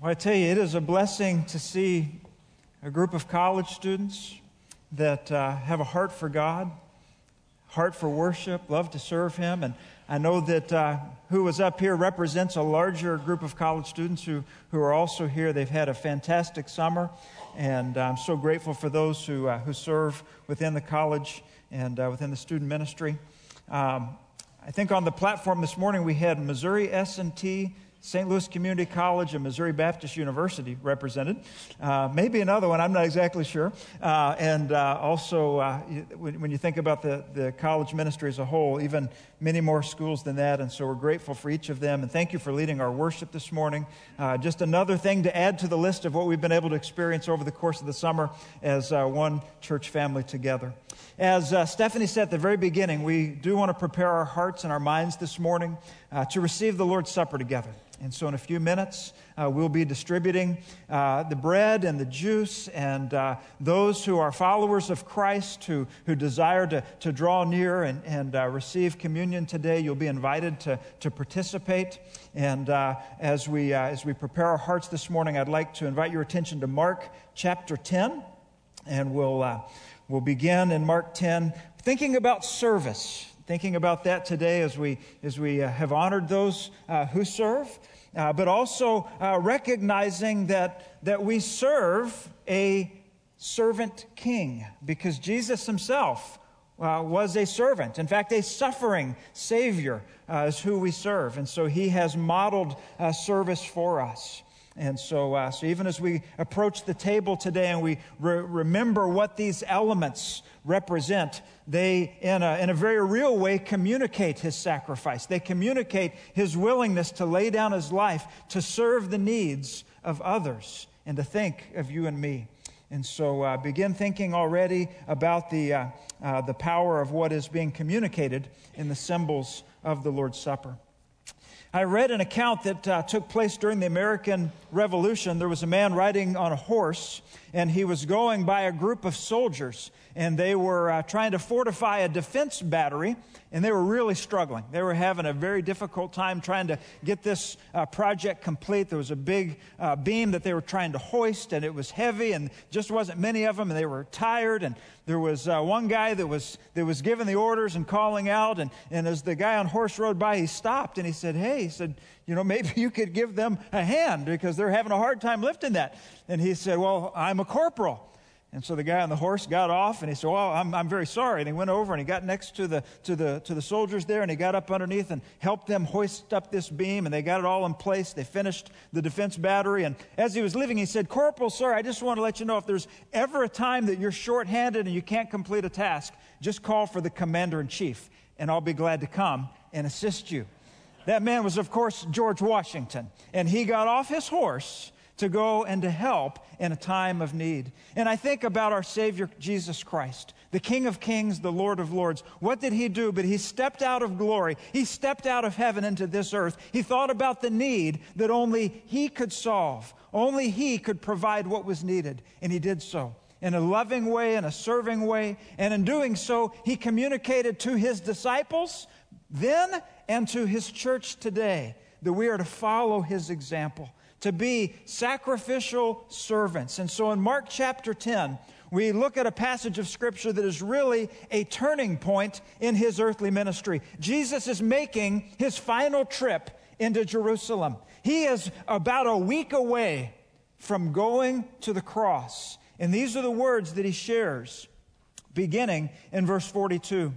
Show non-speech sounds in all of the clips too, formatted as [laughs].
Well, I tell you, it is a blessing to see a group of college students that uh, have a heart for God, heart for worship, love to serve Him. And I know that uh, who was up here represents a larger group of college students who, who are also here. They've had a fantastic summer, and I'm so grateful for those who, uh, who serve within the college and uh, within the student ministry. Um, I think on the platform this morning we had Missouri S&T St. Louis Community College and Missouri Baptist University represented. Uh, maybe another one, I'm not exactly sure. Uh, and uh, also, uh, when, when, you think about the, the college ministry as a whole, even many more schools than that. And so we're grateful for each of them. And thank you for leading our worship this morning. Uh, just another thing to add to the list of what we've been able to experience over the course of the summer as uh, one church family together. As Stephanie said at the very beginning, we do want to prepare our hearts and our minds this morning to receive the Lord's Supper together. And so, in a few minutes, uh, we'll be distributing uh, the bread and the juice. And uh, those who are followers of Christ, who, who desire to, to draw near and, and uh, receive communion today, you'll be invited to, to participate. And uh, as, we, uh, as we prepare our hearts this morning, I'd like to invite your attention to Mark chapter 10. And we'll, we'll begin in Mark 10, thinking about service thinking about that today as we, as we uh, have honored those uh, who serve, uh, but also uh, recognizing that, that we serve a servant king because Jesus himself uh, was a servant. In fact, a suffering Savior uh, is who we serve. And so he has modeled service for us. And so, uh, so even as we approach the table today and we re- remember what these elements represent, they, in a, in a very real way, communicate his sacrifice. They communicate his willingness to lay down his life to serve the needs of others and to think of you and me. And so uh, begin thinking already about the, uh, uh, the power of what is being communicated in the symbols of the Lord's Supper. I read an account that uh, took place during the American Revolution. There was a man riding on a horse, and he was going by a group of soldiers, and they were uh, trying to fortify a defense battery and they were really struggling. They were having a very difficult time trying to get this uh, project complete. There was a big uh, beam that they were trying to hoist, and it was heavy, and just wasn't many of them, and they were tired. And there was uh, one guy that was that was giving the orders and calling out, and, and as the guy on horse rode by, he stopped and he said, "Hey," he said, "you know, [laughs] maybe you could give them a hand because they're having a hard time lifting that." And he said, "Well, I'm a corporal." And so the guy on the horse got off and he said, Well, I'm, I'm very sorry. And he went over and he got next to the, to, the, to the soldiers there and he got up underneath and helped them hoist up this beam and they got it all in place. They finished the defense battery. And as he was leaving, he said, Corporal, sir, I just want to let you know if there's ever a time that you're shorthanded and you can't complete a task, just call for the commander in chief and I'll be glad to come and assist you. That man was, of course, George Washington. And he got off his horse to go and to help in a time of need. And I think about our Savior, Jesus Christ, the King of Kings, the Lord of Lords. What did he do? But he stepped out of glory. He stepped out of heaven into this earth. He thought about the need that only he could solve. Only he could provide what was needed. And he did so in a loving way, in a serving way. And in doing so, he communicated to his disciples then and to his church today that we are to follow his example to be sacrificial servants. And so in Mark chapter 10, we look at a passage of scripture that is really a turning point in his earthly ministry. Jesus is making his final trip into Jerusalem. He is about a week away from going to the cross. And these are the words that he shares, beginning in verse 42.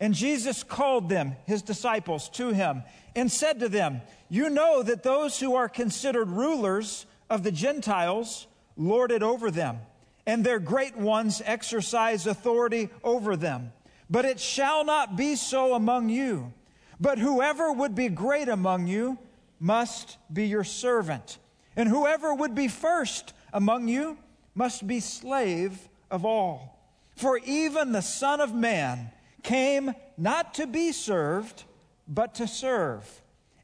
And Jesus called them, his disciples, to him and said to them, You know that those who are considered rulers of the Gentiles lord it over them, and their great ones exercise authority over them. But it shall not be so among you. But whoever would be great among you must be your servant. And whoever would be first among you must be slave of all. For even the Son of Man came not to be served, but to serve,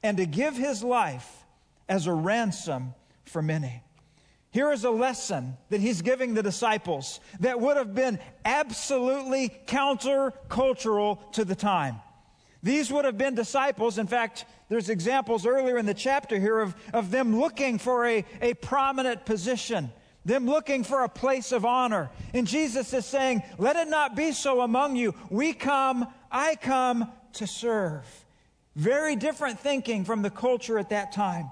and to give his life as a ransom for many. Here is a lesson that he's giving the disciples that would have been absolutely countercultural to the time. These would have been disciples. In fact, there's examples earlier in the chapter here of, of them looking for a, a prominent position, them looking for a place of honor. And Jesus is saying, Let it not be so among you. We come, I come to serve. Very different thinking from the culture at that time.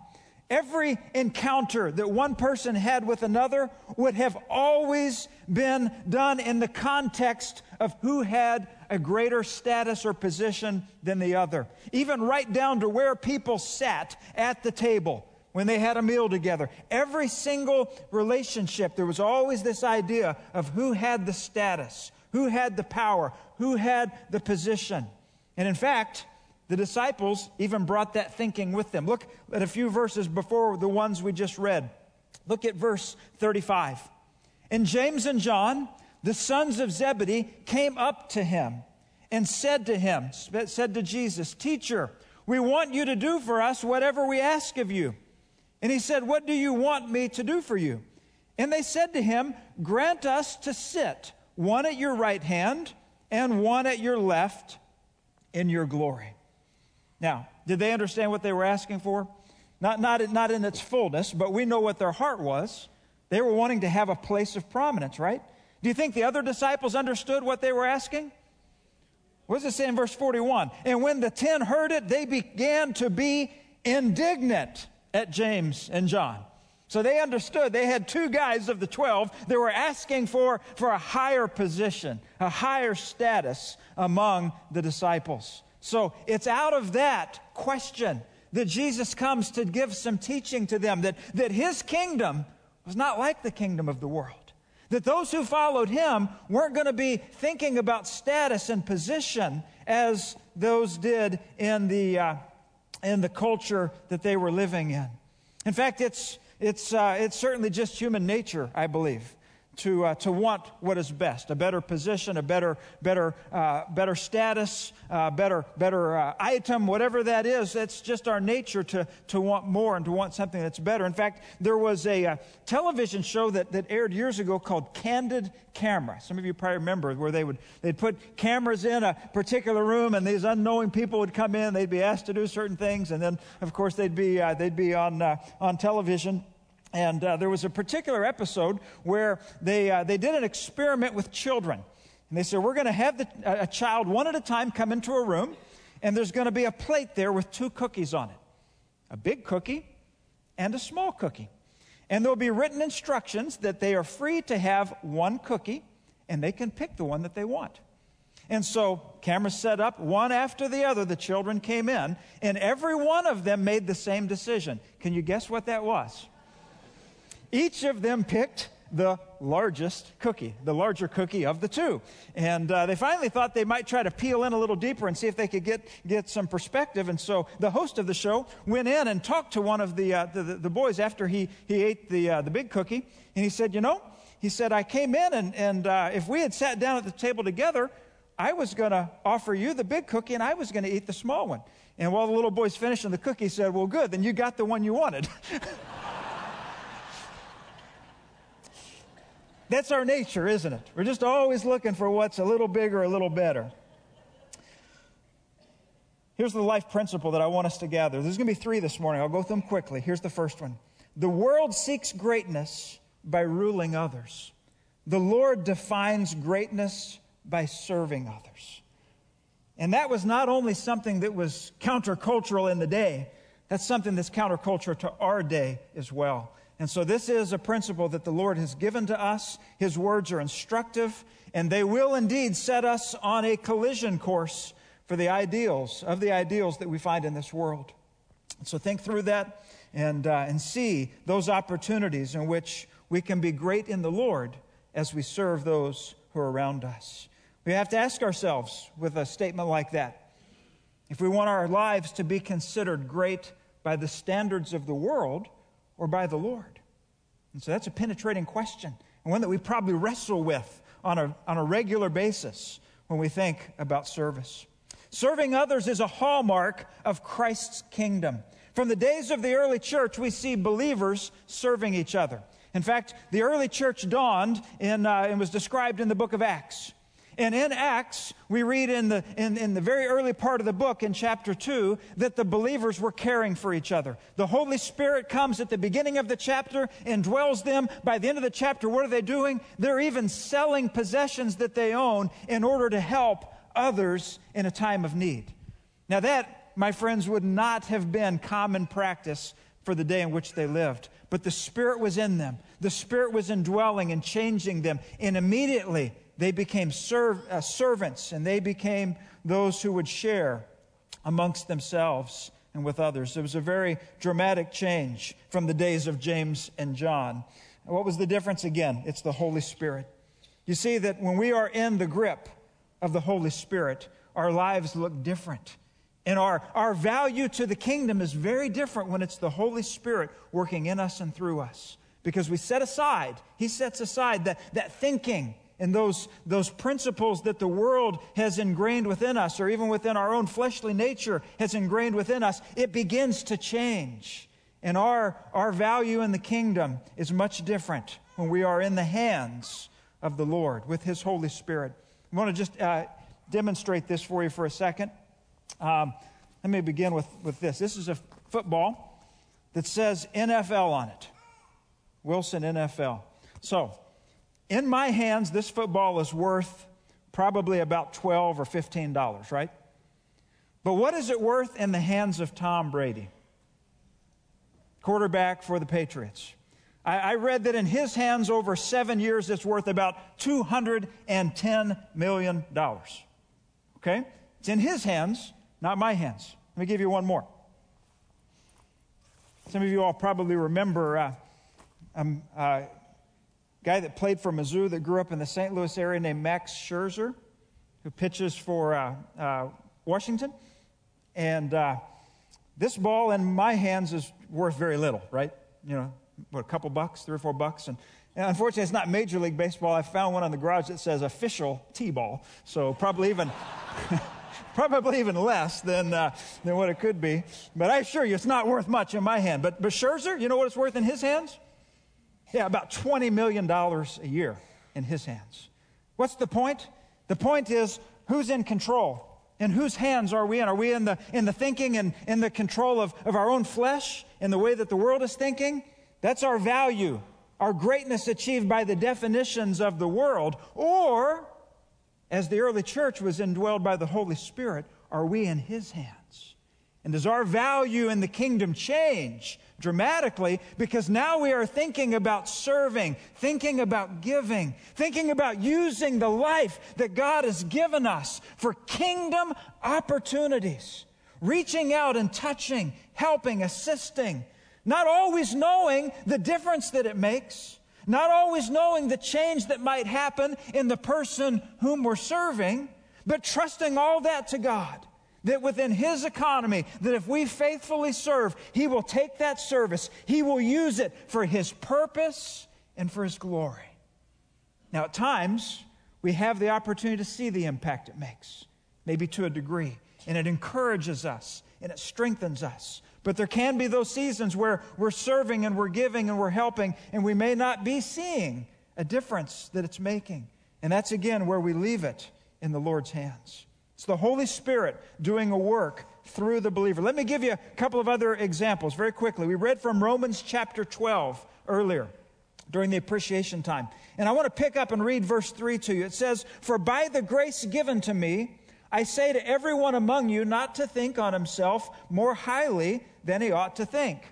Every encounter that one person had with another would have always been done in the context of who had a greater status or position than the other. Even right down to where people sat at the table when they had a meal together. Every single relationship, there was always this idea of who had the status, who had the power, who had the position. And in fact, the disciples even brought that thinking with them. Look at a few verses before the ones we just read. Look at verse 35. And James and John, the sons of Zebedee, came up to him and said to him, said to Jesus, Teacher, we want you to do for us whatever we ask of you. And he said, What do you want me to do for you? And they said to him, Grant us to sit, one at your right hand and one at your left in your glory. Now, did they understand what they were asking for? Not, not, not in its fullness, but we know what their heart was. They were wanting to have a place of prominence, right? Do you think the other disciples understood what they were asking? What does it say in verse 41? And when the ten heard it, they began to be indignant at James and John. So they understood they had two guys of the 12 that were asking for, for a higher position, a higher status among the disciples. So it's out of that question that Jesus comes to give some teaching to them that, that his kingdom was not like the kingdom of the world. That those who followed him weren't going to be thinking about status and position as those did in the, uh, in the culture that they were living in. In fact, it's, it's, uh, it's certainly just human nature, I believe, to, uh, to want what is best a better position, a better, better, uh, better status, uh, better, better uh, item, whatever that is. That's just our nature to, to want more and to want something that's better. In fact, there was a uh, television show that, that aired years ago called Candid Camera. Some of you probably remember where they would they'd put cameras in a particular room and these unknowing people would come in. They'd be asked to do certain things, and then, of course, they'd be, uh, they'd be on, on television. And uh, there was a particular episode where they, uh, they did an experiment with children. And they said, We're going to have the, a child one at a time come into a room, and there's going to be a plate there with two cookies on it a big cookie and a small cookie. And there'll be written instructions that they are free to have one cookie, and they can pick the one that they want. And so, cameras set up one after the other. The children came in, and every one of them made the same decision. Can you guess what that was? Each of them picked the largest cookie, the larger cookie of the two. And uh, they finally thought they might try to peel in a little deeper and see if they could get, get some perspective. And so the host of the show went in and talked to one of the, uh, the, the, boys after he, he ate the, uh, the big cookie. And he said, You know, he said, I came in and, and uh, if we had sat down at the table together, I was going to offer you the big cookie and I was going to eat the small one. And while the little boy's finishing the cookie, he said, Well, good, then you got the one you wanted. [laughs] That's our nature, isn't it? We're just always looking for what's a little bigger, a little better. Here's the life principle that I want us to gather. There's going to be three this morning. I'll go through them quickly. Here's the first one The world seeks greatness by ruling others, the Lord defines greatness by serving others. And that was not only something that was countercultural in the day, that's something that's countercultural to our day as well. And so, this is a principle that the Lord has given to us. His words are instructive, and they will indeed set us on a collision course for the ideals, of the ideals that we find in this world. So, think through that and, uh, and see those opportunities in which we can be great in the Lord as we serve those who are around us. We have to ask ourselves with a statement like that if we want our lives to be considered great by the standards of the world or by the Lord? And so that's a penetrating question, and one that we probably wrestle with on a, on a regular basis when we think about service. Serving others is a hallmark of Christ's kingdom. From the days of the early church, we see believers serving each other. In fact, the early church dawned in, uh, and was described in the book of Acts. And in Acts, we read in the, in, in the very early part of the book, in chapter 2, that the believers were caring for each other. The Holy Spirit comes at the beginning of the chapter and dwells them. By the end of the chapter, what are they doing? They're even selling possessions that they own in order to help others in a time of need. Now, that, my friends, would not have been common practice for the day in which they lived. But the Spirit was in them. The Spirit was indwelling and changing them. And immediately they became serv- uh, servants and they became those who would share amongst themselves and with others. It was a very dramatic change from the days of James and John. What was the difference again? It's the Holy Spirit. You see that when we are in the grip of the Holy Spirit, our lives look different. And our, our value to the kingdom is very different when it's the Holy Spirit working in us and through us. Because we set aside, He sets aside that, that thinking and those, those principles that the world has ingrained within us, or even within our own fleshly nature has ingrained within us. It begins to change. And our, our value in the kingdom is much different when we are in the hands of the Lord with His Holy Spirit. I want to just uh, demonstrate this for you for a second. Um, let me begin with, with this. This is a football that says NFL on it Wilson NFL. So, in my hands, this football is worth probably about 12 or $15, right? But what is it worth in the hands of Tom Brady, quarterback for the Patriots? I, I read that in his hands over seven years, it's worth about $210 million. Okay? It's in his hands not my hands. Let me give you one more. Some of you all probably remember uh, um, uh, guy that played for Mizzou that grew up in the St. Louis area named Max Scherzer, who pitches for uh, uh, Washington. And uh, this ball in my hands is worth very little, right? You know, what, a couple bucks, three or four bucks. And, and unfortunately, it's not Major League Baseball. I found one in the garage that says official T ball. So probably even. [laughs] probably even less than, uh, than what it could be. But I assure you, it's not worth much in my hand. But, but Scherzer, you know what it's worth in his hands? Yeah, about $20 million a year in his hands. What's the point? The point is who's in control? In whose hands are we in? Are we in the, in the thinking and in the control of, of our own flesh, in the way that the world is thinking? That's our value, our greatness achieved by the definitions of the world. Or as the early church was indwelled by the Holy Spirit, are we in His hands? And does our value in the kingdom change dramatically? Because now we are thinking about serving, thinking about giving, thinking about using the life that God has given us for kingdom opportunities, reaching out and touching, helping, assisting, not always knowing the difference that it makes. Not always knowing the change that might happen in the person whom we're serving, but trusting all that to God. That within His economy, that if we faithfully serve, He will take that service, He will use it for His purpose and for His glory. Now, at times, we have the opportunity to see the impact it makes, maybe to a degree, and it encourages us and it strengthens us. But there can be those seasons where we're serving and we're giving and we're helping, and we may not be seeing a difference that it's making. And that's again where we leave it in the Lord's hands. It's the Holy Spirit doing a work through the believer. Let me give you a couple of other examples very quickly. We read from Romans chapter 12 earlier during the appreciation time. And I want to pick up and read verse 3 to you. It says, For by the grace given to me, I say to everyone among you not to think on himself more highly than he ought to think.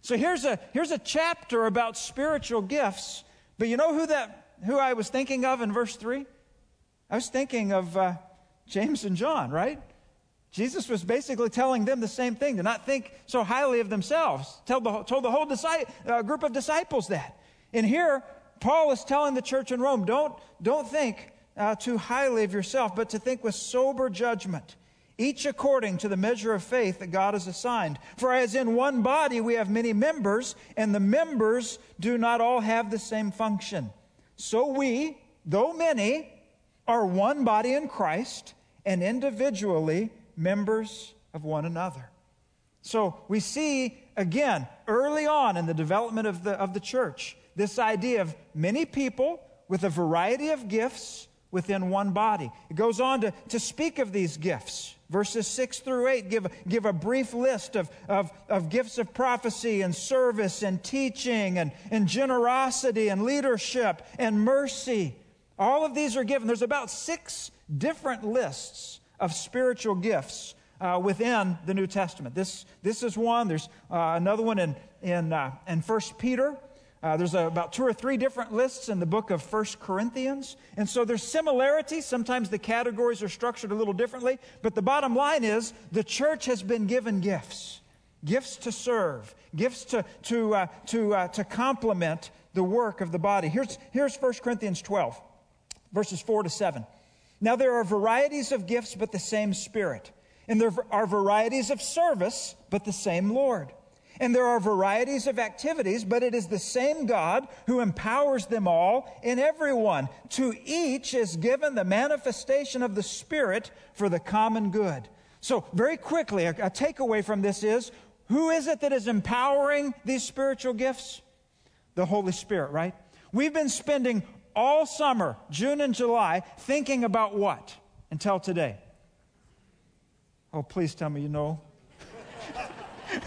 So here's a, here's a chapter about spiritual gifts, but you know who, that, who I was thinking of in verse 3? I was thinking of uh, James and John, right? Jesus was basically telling them the same thing to not think so highly of themselves. Told the, told the whole uh, group of disciples that. And here, Paul is telling the church in Rome don't, don't think uh, too highly of yourself, but to think with sober judgment, each according to the measure of faith that God has assigned. For as in one body we have many members, and the members do not all have the same function. So we, though many, are one body in Christ, and individually members of one another. So we see again, early on in the development of the, of the church, this idea of many people with a variety of gifts within one body. It goes on to, to speak of these gifts. Verses 6 through 8 give, give a brief list of, of, of gifts of prophecy and service and teaching and, and generosity and leadership and mercy. All of these are given. There's about six different lists of spiritual gifts uh, within the New Testament. This, this is one. There's uh, another one in, in, uh, in 1 Peter. Uh, there's about two or three different lists in the book of First Corinthians. And so there's similarities. Sometimes the categories are structured a little differently. But the bottom line is the church has been given gifts gifts to serve, gifts to, to, uh, to, uh, to complement the work of the body. Here's, here's 1 Corinthians 12, verses 4 to 7. Now there are varieties of gifts, but the same Spirit. And there are varieties of service, but the same Lord. And there are varieties of activities, but it is the same God who empowers them all in everyone. To each is given the manifestation of the Spirit for the common good. So, very quickly, a, a takeaway from this is who is it that is empowering these spiritual gifts? The Holy Spirit, right? We've been spending all summer, June and July, thinking about what until today? Oh, please tell me you know. [laughs]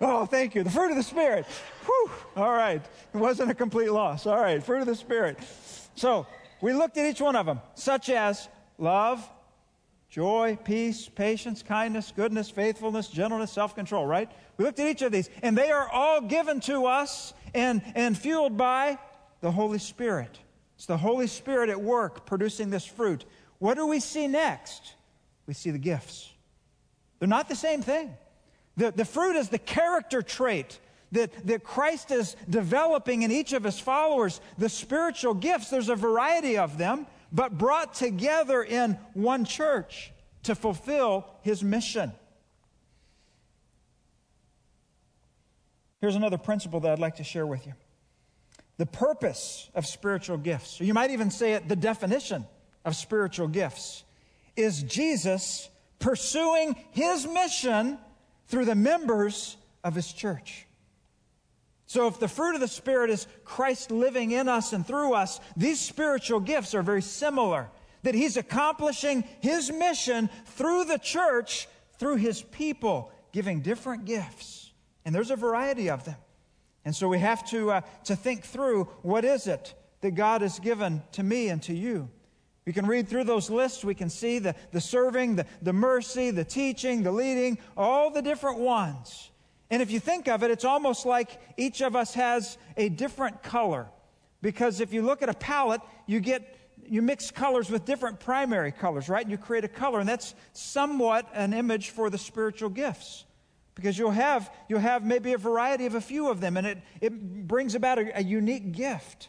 oh, thank you. The fruit of the Spirit. Whew. All right. It wasn't a complete loss. All right. Fruit of the Spirit. So we looked at each one of them, such as love, joy, peace, patience, kindness, goodness, faithfulness, gentleness, self control, right? We looked at each of these, and they are all given to us and, and fueled by the Holy Spirit. It's the Holy Spirit at work producing this fruit. What do we see next? We see the gifts. They're not the same thing. The, the fruit is the character trait that, that Christ is developing in each of his followers. The spiritual gifts, there's a variety of them, but brought together in one church to fulfill his mission. Here's another principle that I'd like to share with you the purpose of spiritual gifts, or you might even say it the definition of spiritual gifts, is Jesus pursuing his mission through the members of his church. So, if the fruit of the Spirit is Christ living in us and through us, these spiritual gifts are very similar. That he's accomplishing his mission through the church, through his people, giving different gifts. And there's a variety of them. And so we have to, uh, to think through what is it that God has given to me and to you. We can read through those lists. We can see the, the serving, the, the mercy, the teaching, the leading, all the different ones. And if you think of it, it's almost like each of us has a different color. Because if you look at a palette, you get you mix colors with different primary colors, right? And you create a color, and that's somewhat an image for the spiritual gifts. Because you'll have, you'll have maybe a variety of a few of them, and it, it brings about a, a unique gift.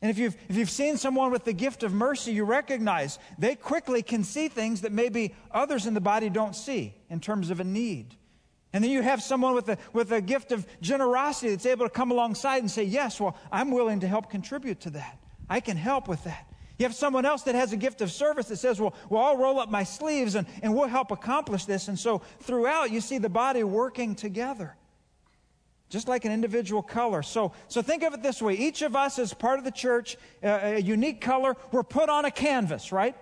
And if you've, if you've seen someone with the gift of mercy, you recognize they quickly can see things that maybe others in the body don't see in terms of a need. And then you have someone with a, with a gift of generosity that's able to come alongside and say, Yes, well, I'm willing to help contribute to that. I can help with that. You have someone else that has a gift of service that says, Well, well I'll roll up my sleeves and, and we'll help accomplish this. And so throughout, you see the body working together just like an individual color. So, so think of it this way each of us, as part of the church, uh, a unique color, we're put on a canvas, right?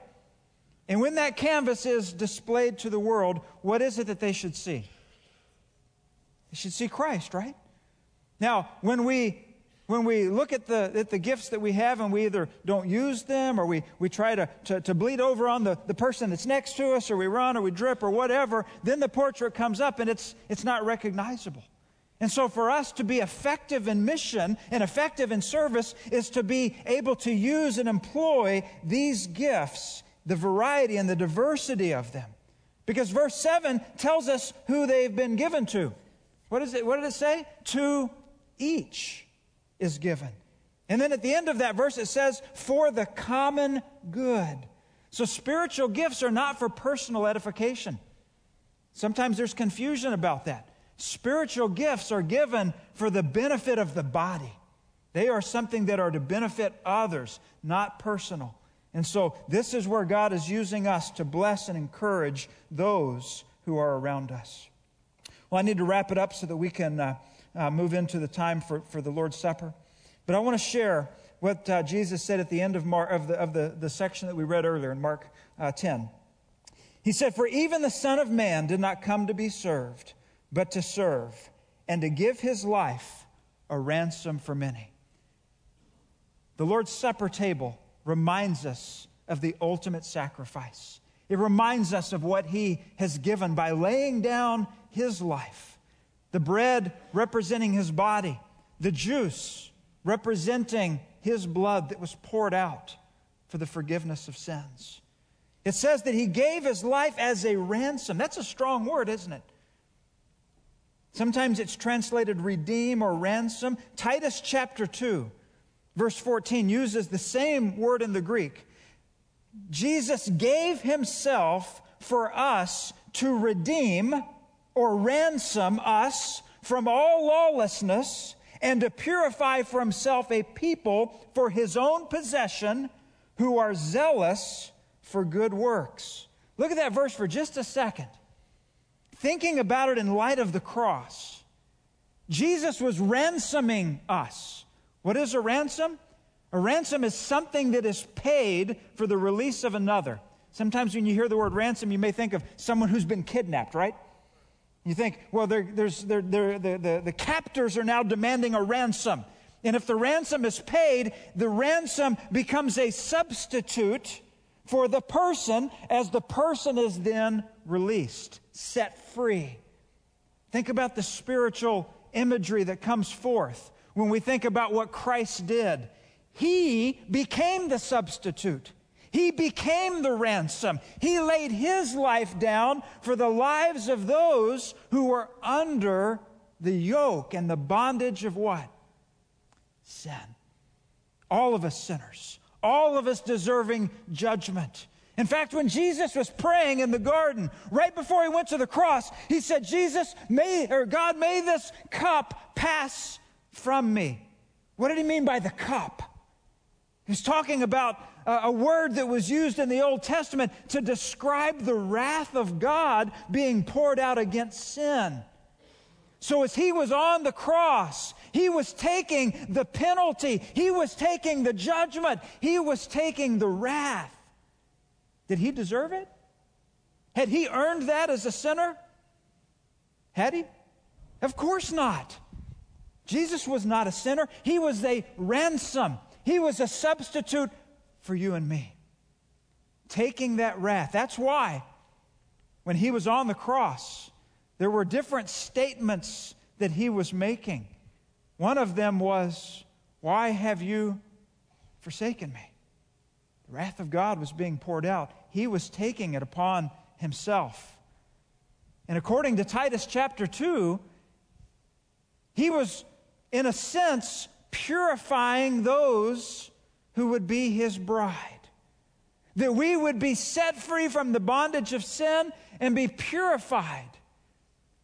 And when that canvas is displayed to the world, what is it that they should see? They should see Christ, right? Now, when we when we look at the, at the gifts that we have and we either don't use them or we, we try to, to, to bleed over on the, the person that's next to us or we run or we drip or whatever, then the portrait comes up and it's, it's not recognizable. And so, for us to be effective in mission and effective in service is to be able to use and employ these gifts, the variety and the diversity of them. Because verse 7 tells us who they've been given to. What, is it, what did it say? To each is given. And then at the end of that verse, it says, for the common good. So, spiritual gifts are not for personal edification. Sometimes there's confusion about that. Spiritual gifts are given for the benefit of the body. They are something that are to benefit others, not personal. And so, this is where God is using us to bless and encourage those who are around us. Well, I need to wrap it up so that we can uh, uh, move into the time for, for the Lord's Supper. But I want to share what uh, Jesus said at the end of, Mark, of, the, of the, the section that we read earlier in Mark uh, 10. He said, For even the Son of Man did not come to be served, but to serve, and to give his life a ransom for many. The Lord's Supper table reminds us of the ultimate sacrifice. It reminds us of what he has given by laying down his life. The bread representing his body, the juice representing his blood that was poured out for the forgiveness of sins. It says that he gave his life as a ransom. That's a strong word, isn't it? Sometimes it's translated redeem or ransom. Titus chapter 2, verse 14, uses the same word in the Greek. Jesus gave himself for us to redeem or ransom us from all lawlessness and to purify for himself a people for his own possession who are zealous for good works. Look at that verse for just a second. Thinking about it in light of the cross, Jesus was ransoming us. What is a ransom? A ransom is something that is paid for the release of another. Sometimes when you hear the word ransom, you may think of someone who's been kidnapped, right? You think, well, there's, the, the, the captors are now demanding a ransom. And if the ransom is paid, the ransom becomes a substitute for the person as the person is then released, set free. Think about the spiritual imagery that comes forth when we think about what Christ did. He became the substitute. He became the ransom. He laid his life down for the lives of those who were under the yoke and the bondage of what? Sin. All of us sinners. All of us deserving judgment. In fact, when Jesus was praying in the garden, right before he went to the cross, he said, Jesus, may, or God, may this cup pass from me. What did he mean by the cup? He's talking about a word that was used in the Old Testament to describe the wrath of God being poured out against sin. So as he was on the cross, he was taking the penalty, he was taking the judgment, he was taking the wrath. Did he deserve it? Had he earned that as a sinner? Had he? Of course not. Jesus was not a sinner, he was a ransom. He was a substitute for you and me. Taking that wrath. That's why when he was on the cross, there were different statements that he was making. One of them was, Why have you forsaken me? The wrath of God was being poured out. He was taking it upon himself. And according to Titus chapter 2, he was, in a sense, purifying those who would be his bride. That we would be set free from the bondage of sin and be purified.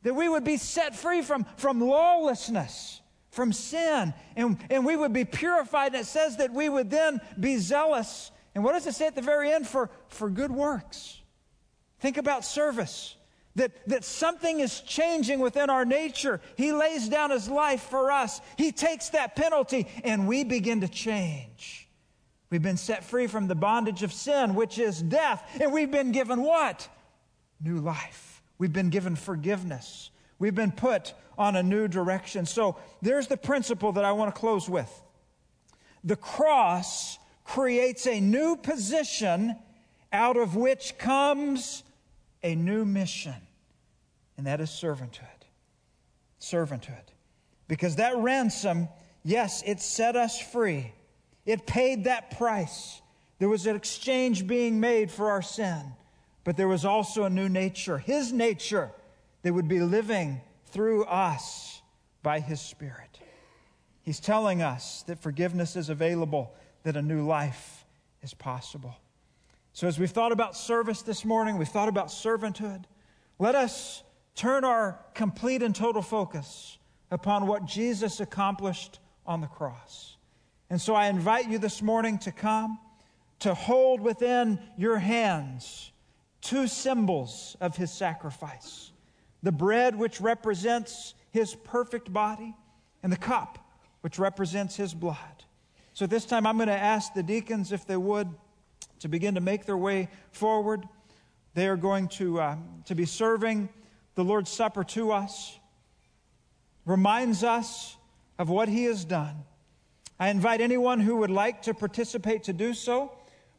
That we would be set free from, from lawlessness, from sin, and, and we would be purified. And it says that we would then be zealous. And what does it say at the very end? For, for good works. Think about service that, that something is changing within our nature. He lays down his life for us. He takes that penalty and we begin to change. We've been set free from the bondage of sin, which is death. And we've been given what? New life. We've been given forgiveness. We've been put on a new direction. So there's the principle that I want to close with. The cross creates a new position out of which comes a new mission, and that is servanthood. Servanthood. Because that ransom, yes, it set us free, it paid that price. There was an exchange being made for our sin, but there was also a new nature, His nature, that would be living through us by His Spirit. He's telling us that forgiveness is available, that a new life is possible. So, as we've thought about service this morning, we've thought about servanthood, let us turn our complete and total focus upon what Jesus accomplished on the cross. And so I invite you this morning to come, to hold within your hands two symbols of his sacrifice the bread, which represents his perfect body, and the cup, which represents his blood. So, this time I'm going to ask the deacons if they would to begin to make their way forward. They are going to, uh, to be serving the Lord's Supper to us, reminds us of what He has done. I invite anyone who would like to participate to do so,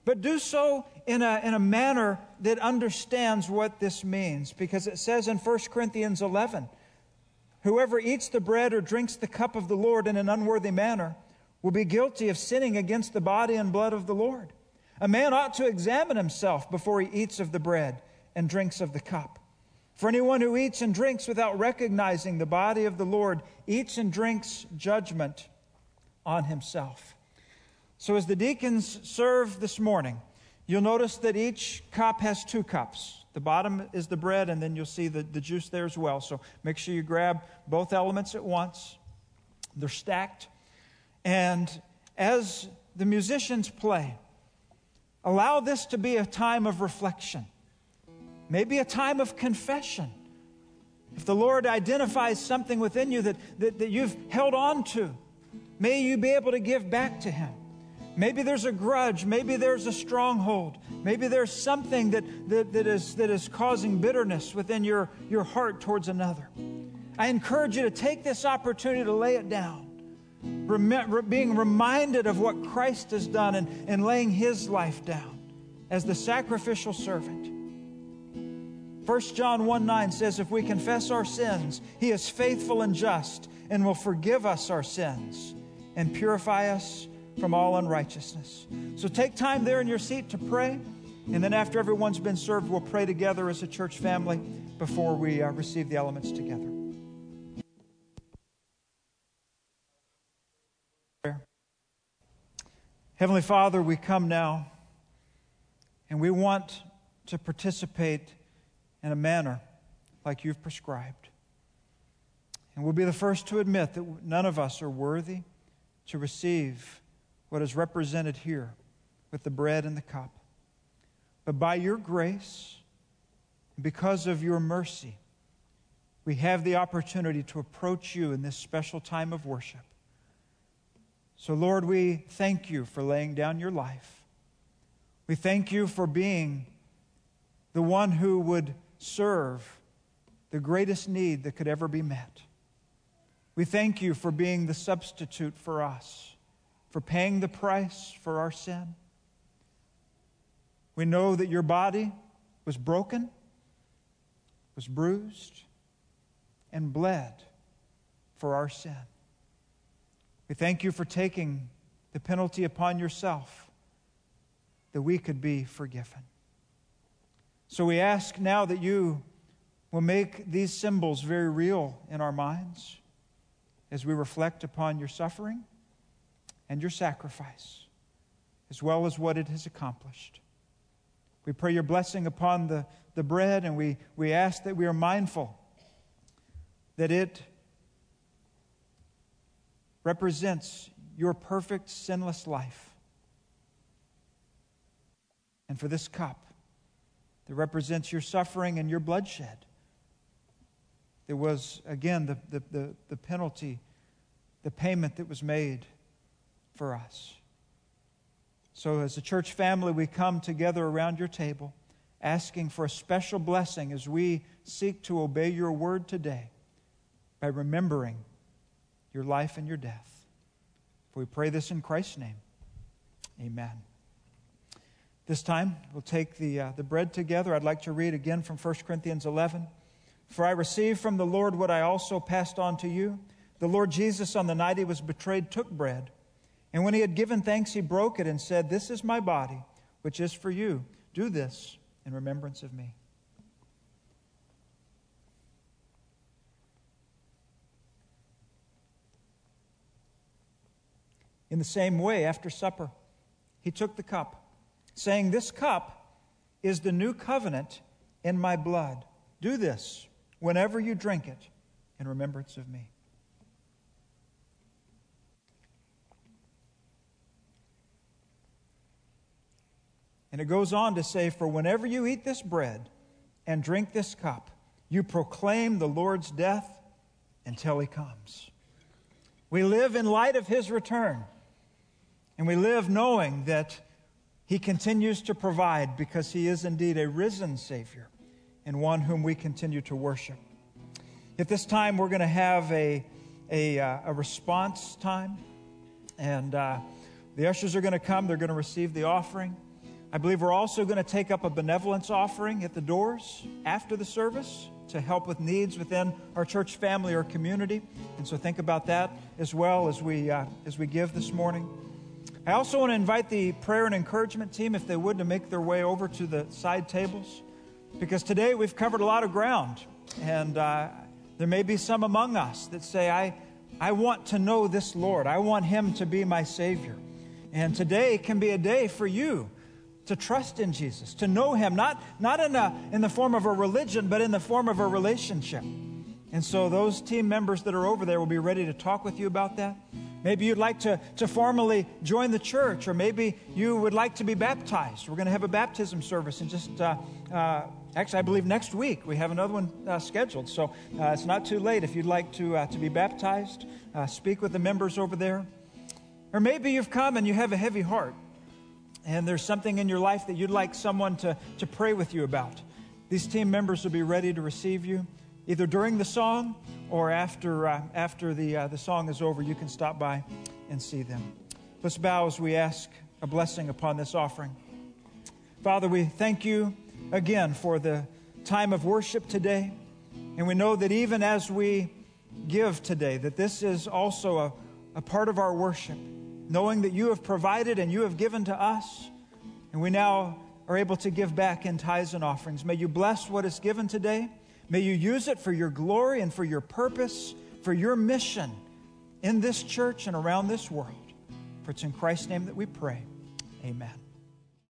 but do so in a, in a manner that understands what this means, because it says in 1 Corinthians 11 Whoever eats the bread or drinks the cup of the Lord in an unworthy manner will be guilty of sinning against the body and blood of the Lord. A man ought to examine himself before he eats of the bread and drinks of the cup. For anyone who eats and drinks without recognizing the body of the Lord eats and drinks judgment on himself. So, as the deacons serve this morning, you'll notice that each cup has two cups. The bottom is the bread, and then you'll see the, the juice there as well. So, make sure you grab both elements at once. They're stacked. And as the musicians play, allow this to be a time of reflection, maybe a time of confession. If the Lord identifies something within you that, that, that you've held on to, may you be able to give back to Him. Maybe there's a grudge. Maybe there's a stronghold. Maybe there's something that, that, that, is, that is causing bitterness within your, your heart towards another. I encourage you to take this opportunity to lay it down being reminded of what Christ has done and, and laying his life down as the sacrificial servant. 1 John 1 9 says, If we confess our sins, he is faithful and just and will forgive us our sins and purify us from all unrighteousness. So take time there in your seat to pray. And then, after everyone's been served, we'll pray together as a church family before we uh, receive the elements together. Heavenly Father, we come now and we want to participate in a manner like you've prescribed. And we'll be the first to admit that none of us are worthy to receive what is represented here with the bread and the cup. But by your grace, because of your mercy, we have the opportunity to approach you in this special time of worship. So, Lord, we thank you for laying down your life. We thank you for being the one who would serve the greatest need that could ever be met. We thank you for being the substitute for us, for paying the price for our sin. We know that your body was broken, was bruised, and bled for our sin. We thank you for taking the penalty upon yourself that we could be forgiven. So we ask now that you will make these symbols very real in our minds as we reflect upon your suffering and your sacrifice, as well as what it has accomplished. We pray your blessing upon the, the bread, and we, we ask that we are mindful that it represents your perfect, sinless life. And for this cup that represents your suffering and your bloodshed, there was, again, the, the, the, the penalty, the payment that was made for us. So, as a church family, we come together around your table asking for a special blessing as we seek to obey your word today by remembering your life and your death. For we pray this in Christ's name. Amen. This time, we'll take the, uh, the bread together. I'd like to read again from 1 Corinthians 11. For I received from the Lord what I also passed on to you. The Lord Jesus, on the night he was betrayed, took bread. And when he had given thanks, he broke it and said, This is my body, which is for you. Do this in remembrance of me. In the same way, after supper, he took the cup, saying, This cup is the new covenant in my blood. Do this whenever you drink it in remembrance of me. And it goes on to say, For whenever you eat this bread and drink this cup, you proclaim the Lord's death until he comes. We live in light of his return. And we live knowing that He continues to provide because He is indeed a risen Savior and one whom we continue to worship. At this time, we're going to have a, a, uh, a response time. And uh, the ushers are going to come, they're going to receive the offering. I believe we're also going to take up a benevolence offering at the doors after the service to help with needs within our church family or community. And so think about that as well as we, uh, as we give this morning. I also want to invite the prayer and encouragement team, if they would, to make their way over to the side tables. Because today we've covered a lot of ground. And uh, there may be some among us that say, I, I want to know this Lord. I want Him to be my Savior. And today can be a day for you to trust in Jesus, to know Him, not, not in, a, in the form of a religion, but in the form of a relationship. And so those team members that are over there will be ready to talk with you about that. Maybe you'd like to, to formally join the church, or maybe you would like to be baptized. We're going to have a baptism service in just, uh, uh, actually, I believe next week. We have another one uh, scheduled. So uh, it's not too late if you'd like to, uh, to be baptized. Uh, speak with the members over there. Or maybe you've come and you have a heavy heart and there's something in your life that you'd like someone to, to pray with you about. These team members will be ready to receive you either during the song or after, uh, after the, uh, the song is over. You can stop by and see them. Let's bow as we ask a blessing upon this offering. Father, we thank you again for the time of worship today. And we know that even as we give today, that this is also a, a part of our worship knowing that you have provided and you have given to us, and we now are able to give back in tithes and offerings. May you bless what is given today. May you use it for your glory and for your purpose, for your mission in this church and around this world. For it's in Christ's name that we pray. Amen.